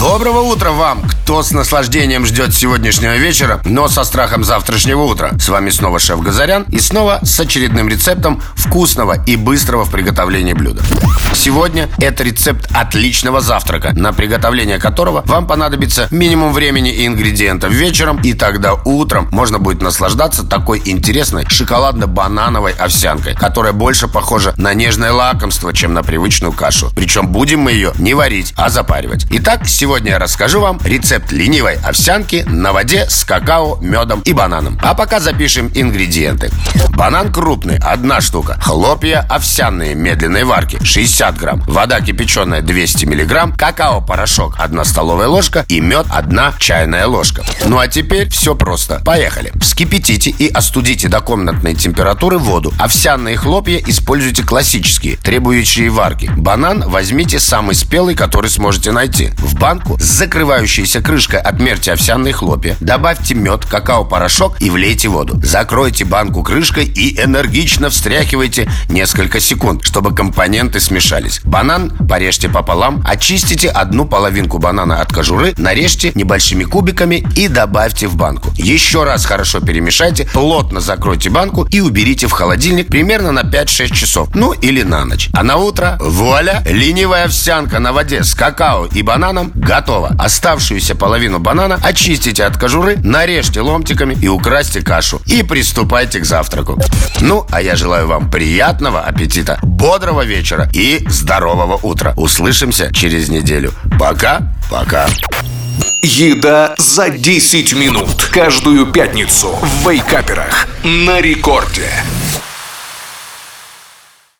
Доброго утра вам, кто с наслаждением ждет сегодняшнего вечера, но со страхом завтрашнего утра. С вами снова шеф Газарян и снова с очередным рецептом вкусного и быстрого в приготовлении блюда. Сегодня это рецепт отличного завтрака, на приготовление которого вам понадобится минимум времени и ингредиентов вечером, и тогда утром можно будет наслаждаться такой интересной шоколадно-банановой овсянкой, которая больше похожа на нежное лакомство, чем на привычную кашу. Причем будем мы ее не варить, а запаривать. Итак, сегодня я расскажу вам рецепт ленивой овсянки на воде с какао, медом и бананом. А пока запишем ингредиенты. Банан крупный, одна штука. Хлопья овсяные медленной варки, 60 грамм. Вода кипяченая, 200 миллиграмм. Какао-порошок, 1 столовая ложка. И мед, 1 чайная ложка. Ну а теперь все просто. Поехали. Вскипятите и остудите до комнатной температуры воду. Овсяные хлопья используйте классические, требующие варки. Банан возьмите самый спелый, который сможете найти. В банку с закрывающейся крышкой отмерьте овсяные хлопья. Добавьте мед, какао-порошок и влейте воду. Закройте банку крышкой и энергично встряхивайте несколько секунд, чтобы компоненты смешались. Банан порежьте пополам, очистите одну половинку банана от кожуры, нарежьте небольшими кубиками и добавьте в банку. Еще раз хорошо перемешайте, плотно закройте банку и уберите в холодильник примерно на 5-6 часов. Ну или на ночь. А на утро, вуаля, ленивая овсянка на воде с какао и бананом готова. Оставшуюся половину банана очистите от кожуры, нарежьте ломтиками и украсьте кашу. И приступайте к завтраку. Ну, а я желаю вам приятного аппетита, бодрого вечера и здорового утра. Услышимся через неделю. Пока, пока. Еда за 10 минут Каждую пятницу в Вейкаперах На рекорде